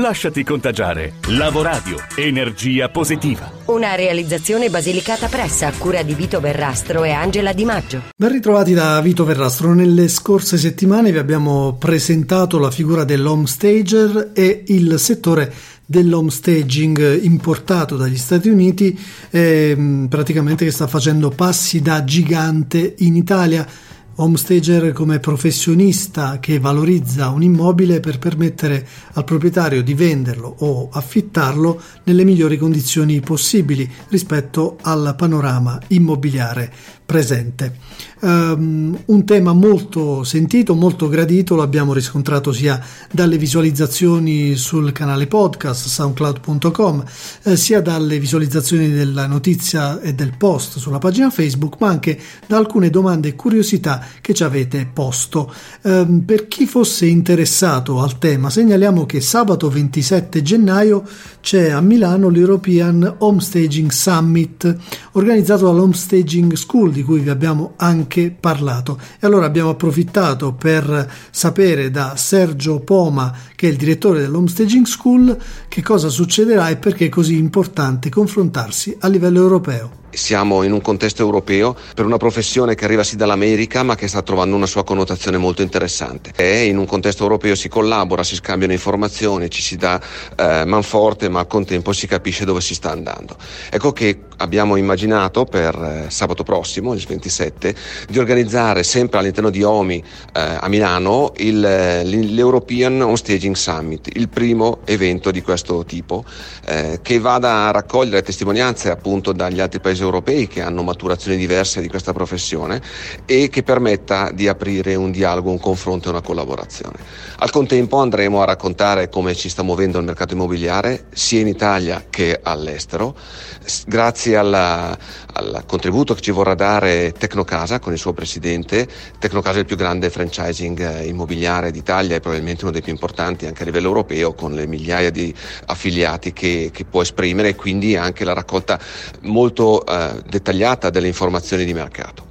Lasciati contagiare. Lavoradio, energia positiva. Una realizzazione basilicata pressa a cura di Vito Verrastro e Angela Di Maggio. Ben ritrovati da Vito Verrastro. Nelle scorse settimane vi abbiamo presentato la figura dell'homestager e il settore dell'homestaging importato dagli Stati Uniti, eh, praticamente che sta facendo passi da gigante in Italia homestager come professionista che valorizza un immobile per permettere al proprietario di venderlo o affittarlo nelle migliori condizioni possibili rispetto al panorama immobiliare presente. Um, un tema molto sentito, molto gradito, l'abbiamo riscontrato sia dalle visualizzazioni sul canale podcast soundcloud.com, eh, sia dalle visualizzazioni della notizia e del post sulla pagina Facebook, ma anche da alcune domande e curiosità che ci avete posto. Um, per chi fosse interessato al tema, segnaliamo che sabato 27 gennaio c'è a Milano l'European Homestaging Summit organizzato dall'Homestaging School di cui vi abbiamo anche parlato. E allora abbiamo approfittato per sapere da Sergio Poma, che è il direttore dell'Homestaging School, che cosa succederà e perché è così importante confrontarsi a livello europeo. Siamo in un contesto europeo per una professione che arriva sì dall'America ma che sta trovando una sua connotazione molto interessante. E in un contesto europeo si collabora, si scambiano informazioni, ci si dà eh, manforte ma al contempo si capisce dove si sta andando. Ecco che abbiamo immaginato per eh, sabato prossimo, il 27, di organizzare sempre all'interno di OMI eh, a Milano il, eh, l'European On Staging Summit, il primo evento di questo tipo eh, che vada a raccogliere testimonianze appunto dagli altri paesi paesi europei che hanno maturazioni diverse di questa professione e che permetta di aprire un dialogo, un confronto e una collaborazione. Al contempo andremo a raccontare come ci sta muovendo il mercato immobiliare sia in Italia che all'estero, grazie alla, al contributo che ci vorrà dare Tecnocasa con il suo presidente. Tecnocasa è il più grande franchising eh, immobiliare d'Italia e probabilmente uno dei più importanti anche a livello europeo con le migliaia di affiliati che, che può esprimere e quindi anche la raccolta molto eh, dettagliata delle informazioni di mercato.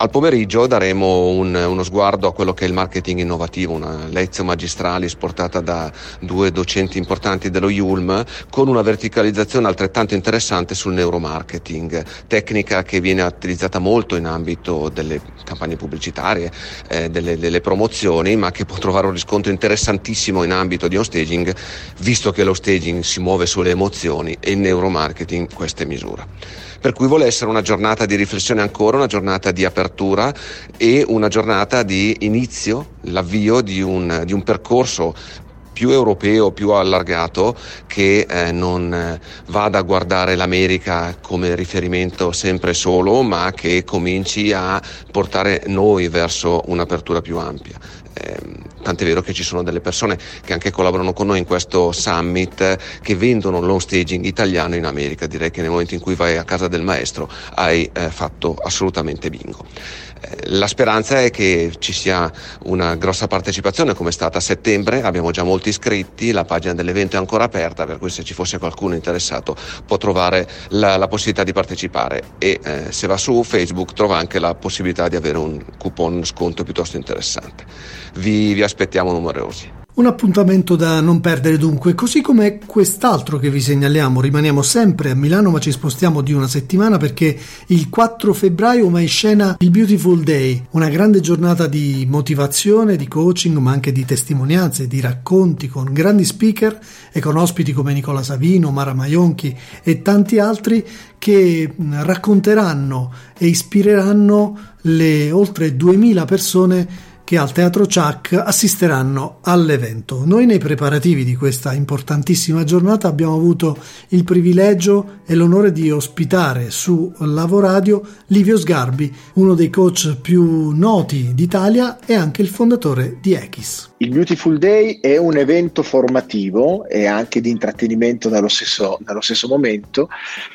Al pomeriggio daremo un, uno sguardo a quello che è il marketing innovativo, una lezione magistrale portata da due docenti importanti dello IULM con una verticalizzazione altrettanto interessante sul neuromarketing, tecnica che viene utilizzata molto in ambito delle campagne pubblicitarie, eh, delle, delle, promozioni, ma che può trovare un riscontro interessantissimo in ambito di on staging, visto che lo staging si muove sulle emozioni e il neuromarketing queste misura. Per cui vuole essere una giornata di riflessione ancora, una giornata di apertura e una giornata di inizio, l'avvio di un, di un percorso più europeo, più allargato, che eh, non vada a guardare l'America come riferimento sempre solo, ma che cominci a portare noi verso un'apertura più ampia. Eh, tant'è vero che ci sono delle persone che anche collaborano con noi in questo summit eh, che vendono long staging italiano in America. Direi che nel momento in cui vai a casa del maestro hai eh, fatto assolutamente bingo. La speranza è che ci sia una grossa partecipazione come è stata a settembre, abbiamo già molti iscritti, la pagina dell'evento è ancora aperta, per cui se ci fosse qualcuno interessato può trovare la, la possibilità di partecipare e eh, se va su Facebook trova anche la possibilità di avere un coupon sconto piuttosto interessante. Vi, vi aspettiamo numerosi. Un appuntamento da non perdere dunque, così come quest'altro che vi segnaliamo. Rimaniamo sempre a Milano ma ci spostiamo di una settimana perché il 4 febbraio va in scena il Beautiful Day, una grande giornata di motivazione, di coaching ma anche di testimonianze, di racconti con grandi speaker e con ospiti come Nicola Savino, Mara Maionchi e tanti altri che racconteranno e ispireranno le oltre 2000 persone che al Teatro Ciac assisteranno all'evento. Noi nei preparativi di questa importantissima giornata abbiamo avuto il privilegio e l'onore di ospitare su Lavoradio Livio Sgarbi, uno dei coach più noti d'Italia e anche il fondatore di Echis. Il Beautiful Day è un evento formativo e anche di intrattenimento nello stesso, nello stesso momento,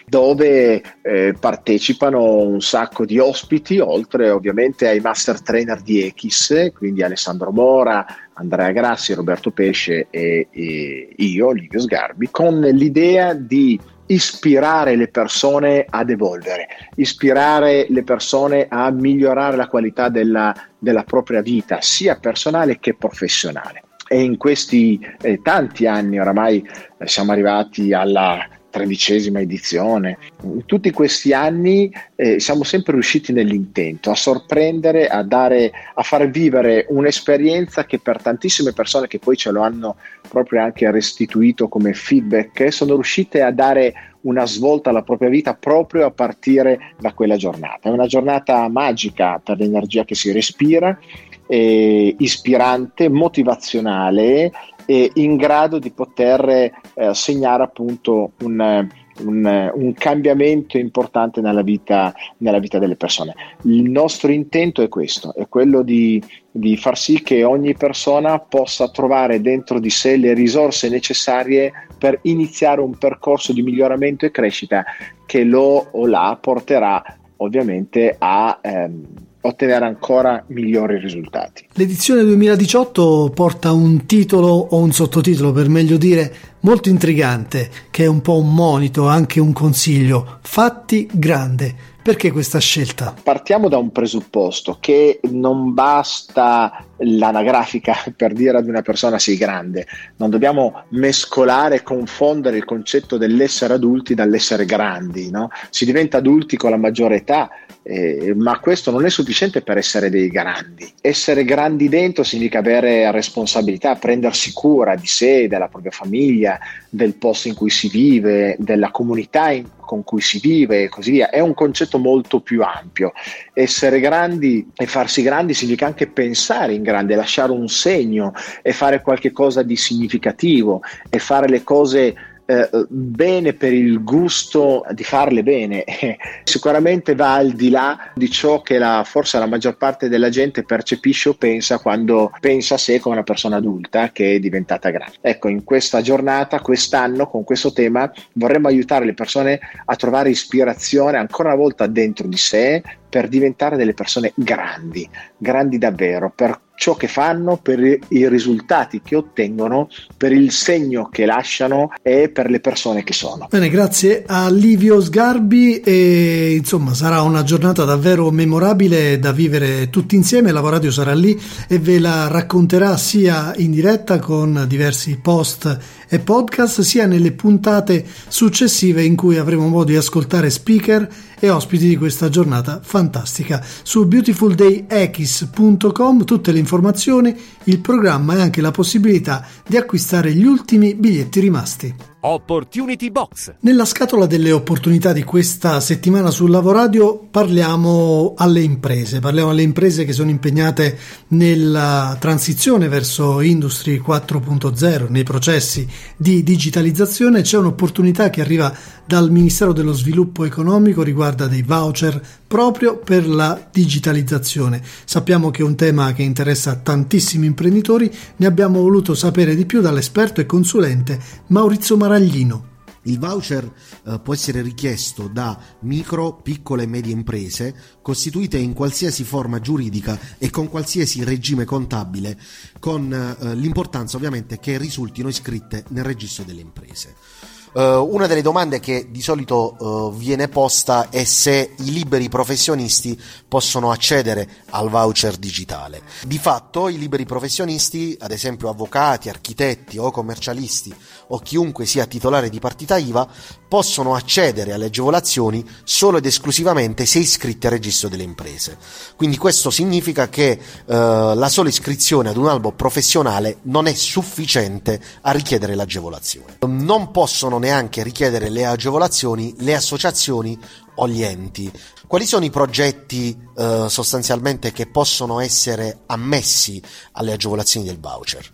dove eh, partecipano un sacco di ospiti, oltre ovviamente ai master trainer di Echis, quindi Alessandro Mora, Andrea Grassi, Roberto Pesce e, e io, Livio Sgarbi, con l'idea di ispirare le persone ad evolvere, ispirare le persone a migliorare la qualità della, della propria vita, sia personale che professionale. E in questi eh, tanti anni oramai eh, siamo arrivati alla tredicesima edizione. In tutti questi anni eh, siamo sempre riusciti nell'intento a sorprendere, a, dare, a far vivere un'esperienza che per tantissime persone che poi ce lo hanno proprio anche restituito come feedback, sono riuscite a dare una svolta alla propria vita proprio a partire da quella giornata. È una giornata magica per l'energia che si respira, eh, ispirante, motivazionale e in grado di poter eh, segnare appunto un, un, un, cambiamento importante nella vita, nella vita, delle persone. Il nostro intento è questo, è quello di, di far sì che ogni persona possa trovare dentro di sé le risorse necessarie per iniziare un percorso di miglioramento e crescita che lo o la porterà ovviamente a ehm, ottenere ancora migliori risultati. L'edizione 2018 porta un titolo o un sottotitolo, per meglio dire, molto intrigante, che è un po' un monito, anche un consiglio. Fatti grande. Perché questa scelta? Partiamo da un presupposto che non basta l'anagrafica per dire ad una persona sei grande, non dobbiamo mescolare e confondere il concetto dell'essere adulti dall'essere grandi, no? si diventa adulti con la maggiore età, eh, ma questo non è sufficiente per essere dei grandi. Essere grandi dentro significa avere responsabilità, prendersi cura di sé, della propria famiglia, del posto in cui si vive, della comunità in, con cui si vive e così via. È un concetto molto più ampio. Essere grandi e farsi grandi significa anche pensare in grande, lasciare un segno e fare qualcosa di significativo e fare le cose eh, bene per il gusto di farle bene. Sicuramente va al di là di ciò che la, forse la maggior parte della gente percepisce o pensa quando pensa a sé come una persona adulta che è diventata grande. Ecco, in questa giornata, quest'anno, con questo tema, vorremmo aiutare le persone a trovare ispirazione ancora una volta dentro di sé per diventare delle persone grandi, grandi davvero, per ciò che fanno, per i risultati che ottengono, per il segno che lasciano e per le persone che sono. Bene, grazie a Livio Sgarbi e insomma sarà una giornata davvero memorabile da vivere tutti insieme, Lavoradio sarà lì e ve la racconterà sia in diretta con diversi post e podcast sia nelle puntate successive in cui avremo modo di ascoltare speaker e ospiti di questa giornata fantastica. Su beautifuldayx.com tutte le informazioni, il programma e anche la possibilità di acquistare gli ultimi biglietti rimasti. Opportunity Box. Nella scatola delle opportunità di questa settimana sul Lavoradio parliamo alle imprese, parliamo alle imprese che sono impegnate nella transizione verso Industry 4.0, nei processi di digitalizzazione. C'è un'opportunità che arriva dal Ministero dello Sviluppo Economico, riguarda dei voucher proprio per la digitalizzazione. Sappiamo che è un tema che interessa tantissimi imprenditori, ne abbiamo voluto sapere di più dall'esperto e consulente Maurizio Maraglino. Il voucher eh, può essere richiesto da micro, piccole e medie imprese costituite in qualsiasi forma giuridica e con qualsiasi regime contabile, con eh, l'importanza ovviamente che risultino iscritte nel registro delle imprese. Uh, una delle domande che di solito uh, viene posta è se i liberi professionisti possono accedere al voucher digitale. Di fatto i liberi professionisti, ad esempio avvocati, architetti o commercialisti o chiunque sia titolare di partita IVA, possono accedere alle agevolazioni solo ed esclusivamente se iscritti al registro delle imprese. Quindi questo significa che uh, la sola iscrizione ad un albo professionale non è sufficiente a richiedere l'agevolazione. Non possono neanche richiedere le agevolazioni le associazioni o gli enti. Quali sono i progetti eh, sostanzialmente che possono essere ammessi alle agevolazioni del voucher?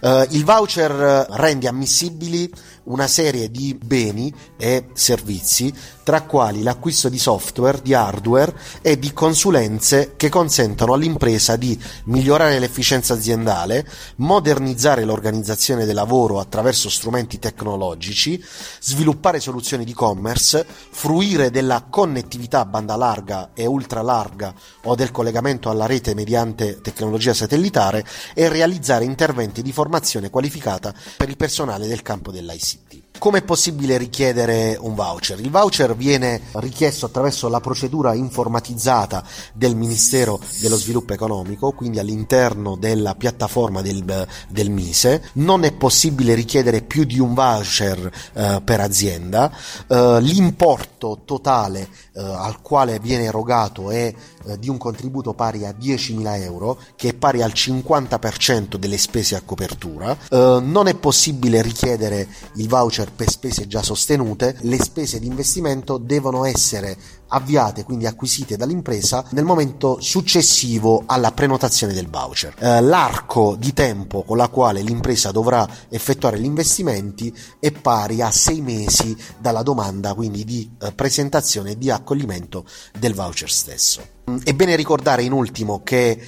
Eh, il voucher rende ammissibili una serie di beni e servizi, tra quali l'acquisto di software, di hardware e di consulenze che consentono all'impresa di migliorare l'efficienza aziendale, modernizzare l'organizzazione del lavoro attraverso strumenti tecnologici, sviluppare soluzioni di e-commerce, fruire della connettività banda larga e ultra larga o del collegamento alla rete mediante tecnologia satellitare e realizzare interventi di formazione qualificata per il personale del campo dell'ICT. Come è possibile richiedere un voucher? Il voucher viene richiesto attraverso la procedura informatizzata del Ministero dello Sviluppo Economico, quindi all'interno della piattaforma del, del Mise. Non è possibile richiedere più di un voucher eh, per azienda. Eh, l'importo totale eh, al quale viene erogato è eh, di un contributo pari a 10.000 euro, che è pari al 50% delle spese a copertura. Eh, non è possibile richiedere il voucher per spese già sostenute, le spese di investimento devono essere avviate, quindi acquisite dall'impresa nel momento successivo alla prenotazione del voucher. Eh, l'arco di tempo con la quale l'impresa dovrà effettuare gli investimenti è pari a sei mesi dalla domanda quindi di eh, presentazione e di accoglimento del voucher stesso. È bene ricordare in ultimo che eh,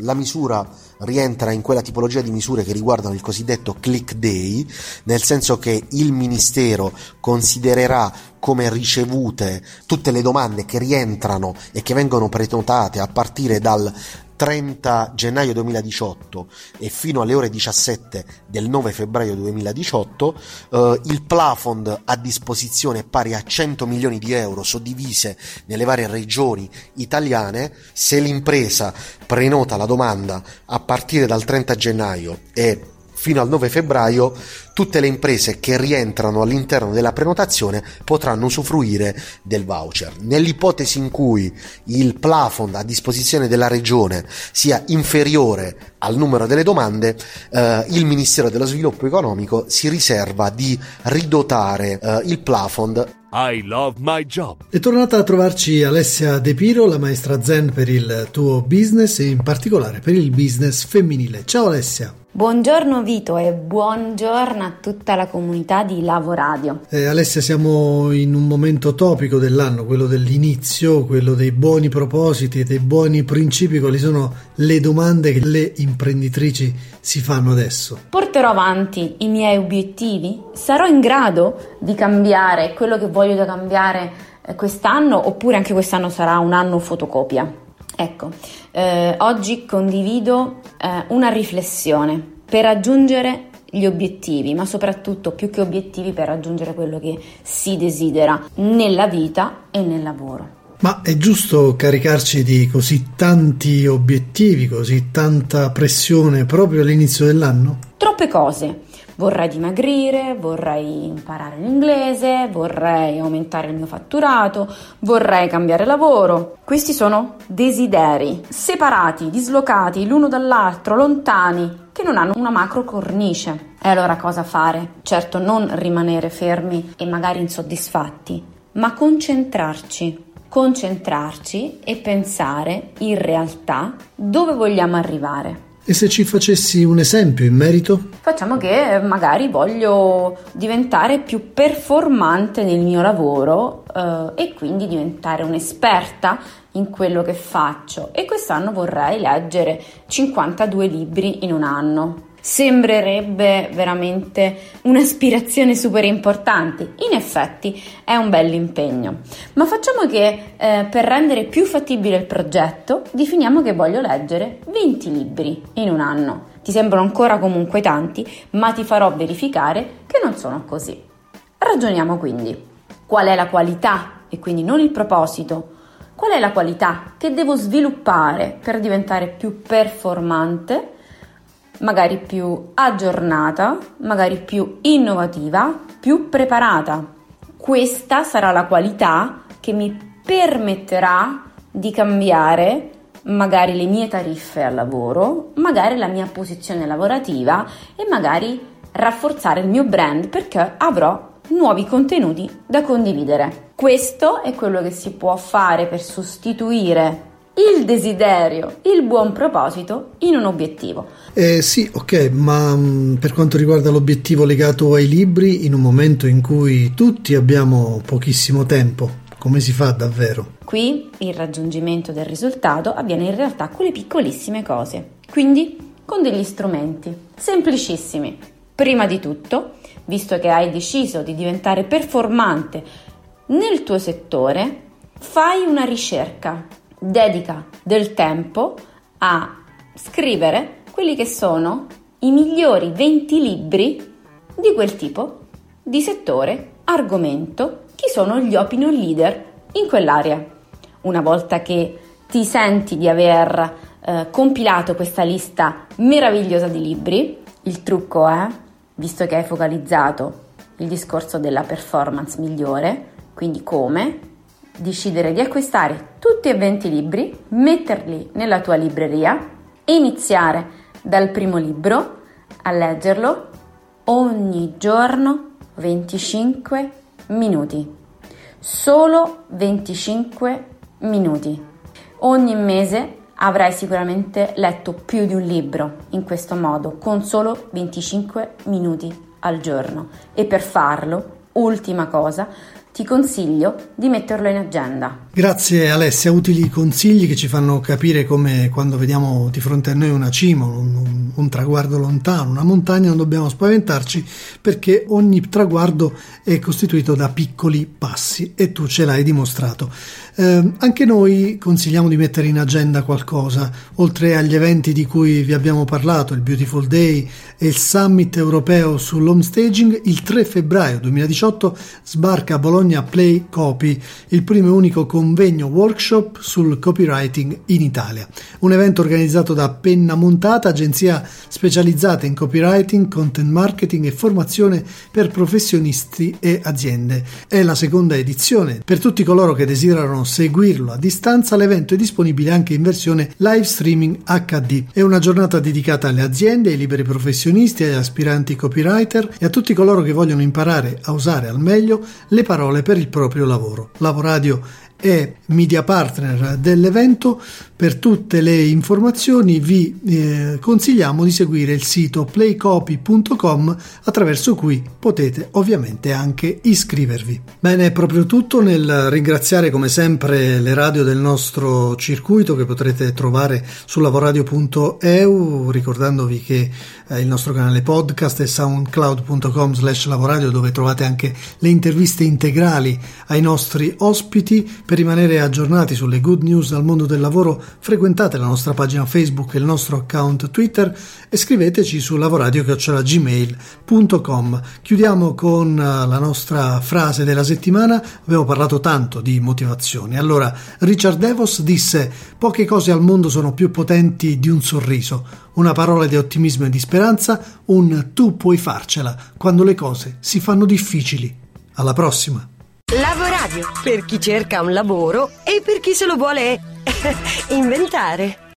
la misura rientra in quella tipologia di misure che riguardano il cosiddetto click day, nel senso che il Ministero considererà come ricevute tutte le domande che rientrano e che vengono prenotate a partire dal 30 gennaio 2018 e fino alle ore 17 del 9 febbraio 2018 eh, il plafond a disposizione è pari a 100 milioni di euro suddivise nelle varie regioni italiane se l'impresa prenota la domanda a partire dal 30 gennaio e fino al 9 febbraio tutte le imprese che rientrano all'interno della prenotazione potranno usufruire del voucher. Nell'ipotesi in cui il plafond a disposizione della regione sia inferiore al numero delle domande, eh, il Ministero dello Sviluppo Economico si riserva di ridotare eh, il plafond I love my job. È tornata a trovarci Alessia De Piro, la maestra Zen per il tuo business e in particolare per il business femminile. Ciao Alessia. Buongiorno Vito e buongiorno a tutta la comunità di Lavoradio. Eh, Alessia, siamo in un momento topico dell'anno, quello dell'inizio, quello dei buoni propositi e dei buoni principi. Quali sono le domande che le imprenditrici si fanno adesso? Porterò avanti i miei obiettivi? Sarò in grado di cambiare quello che voglio cambiare eh, quest'anno oppure anche quest'anno sarà un anno fotocopia? Ecco, eh, oggi condivido eh, una riflessione per raggiungere gli obiettivi, ma soprattutto più che obiettivi per raggiungere quello che si desidera nella vita e nel lavoro. Ma è giusto caricarci di così tanti obiettivi, così tanta pressione proprio all'inizio dell'anno? Troppe cose. Vorrei dimagrire, vorrei imparare l'inglese, vorrei aumentare il mio fatturato, vorrei cambiare lavoro. Questi sono desideri separati, dislocati l'uno dall'altro, lontani, che non hanno una macro cornice. E allora cosa fare? Certo non rimanere fermi e magari insoddisfatti, ma concentrarci concentrarci e pensare in realtà dove vogliamo arrivare. E se ci facessi un esempio in merito? Facciamo che magari voglio diventare più performante nel mio lavoro eh, e quindi diventare un'esperta in quello che faccio e quest'anno vorrei leggere 52 libri in un anno sembrerebbe veramente un'aspirazione super importante. In effetti è un bel impegno. Ma facciamo che eh, per rendere più fattibile il progetto, definiamo che voglio leggere 20 libri in un anno. Ti sembrano ancora comunque tanti, ma ti farò verificare che non sono così. Ragioniamo quindi. Qual è la qualità e quindi non il proposito? Qual è la qualità che devo sviluppare per diventare più performante? Magari più aggiornata, magari più innovativa, più preparata. Questa sarà la qualità che mi permetterà di cambiare magari le mie tariffe al lavoro, magari la mia posizione lavorativa e magari rafforzare il mio brand perché avrò nuovi contenuti da condividere. Questo è quello che si può fare per sostituire il desiderio, il buon proposito in un obiettivo. Eh, sì, ok, ma mh, mm, per quanto riguarda l'obiettivo legato ai libri, in un momento in cui tutti abbiamo pochissimo tempo, come si fa davvero? Qui il raggiungimento del risultato avviene in realtà con le piccolissime cose, quindi con degli strumenti semplicissimi. Prima di tutto, visto che hai deciso di diventare performante nel tuo settore, fai una ricerca dedica del tempo a scrivere quelli che sono i migliori 20 libri di quel tipo di settore, argomento, chi sono gli opinion leader in quell'area. Una volta che ti senti di aver eh, compilato questa lista meravigliosa di libri, il trucco è, visto che hai focalizzato il discorso della performance migliore, quindi come, decidere di acquistare tutti e 20 libri, metterli nella tua libreria iniziare dal primo libro a leggerlo ogni giorno 25 minuti. Solo 25 minuti. Ogni mese avrai sicuramente letto più di un libro in questo modo, con solo 25 minuti al giorno. E per farlo, ultima cosa, ti consiglio di metterlo in agenda. Grazie Alessia, utili consigli che ci fanno capire come quando vediamo di fronte a noi una cima, un, un, traguardo lontano, una montagna, non dobbiamo spaventarci perché ogni traguardo è costituito da piccoli passi e tu ce l'hai dimostrato. Eh, anche noi consigliamo di mettere in agenda qualcosa, oltre agli eventi di cui vi abbiamo parlato, il Beautiful Day e il Summit europeo sull'home staging, il 3 febbraio 2018 sbarca a Bologna Play Copy, il primo e unico convegno workshop sul copywriting in Italia. Un evento organizzato da Penna Montata, agenzia specializzata in copywriting, content marketing e formazione per professionisti e aziende. È la seconda edizione. Per tutti coloro che desiderano seguirlo a distanza, l'evento è disponibile anche in versione live streaming HD. È una giornata dedicata alle aziende, ai liberi professionisti, agli aspiranti copywriter e a tutti coloro che vogliono imparare a usare al meglio le parole per il proprio lavoro. Lavoradio è media partner dell'evento. Per tutte le informazioni vi eh, consigliamo di seguire il sito playcopy.com attraverso cui potete ovviamente anche iscrivervi. Bene, è proprio tutto nel ringraziare come sempre le radio del nostro circuito che potrete trovare su lavoradio.eu ricordandovi che eh, il nostro canale podcast è soundcloud.com slash lavoradio dove trovate anche le interviste integrali ai nostri ospiti per rimanere aggiornati sulle good news dal mondo del lavoro, frequentate la nostra pagina Facebook e il nostro account Twitter e scriveteci su lavoradio.gmail.com. Chiudiamo con eh, la nostra frase della settimana. Abbiamo parlato tanto di motivazione. Allora, Richard Devos disse: Poche cose al mondo sono più potenti di un sorriso, una parola di ottimismo e di speranza, un tu puoi farcela quando le cose si fanno difficili. Alla prossima! Lavoradio, per chi cerca un lavoro e per chi se lo vuole inventare.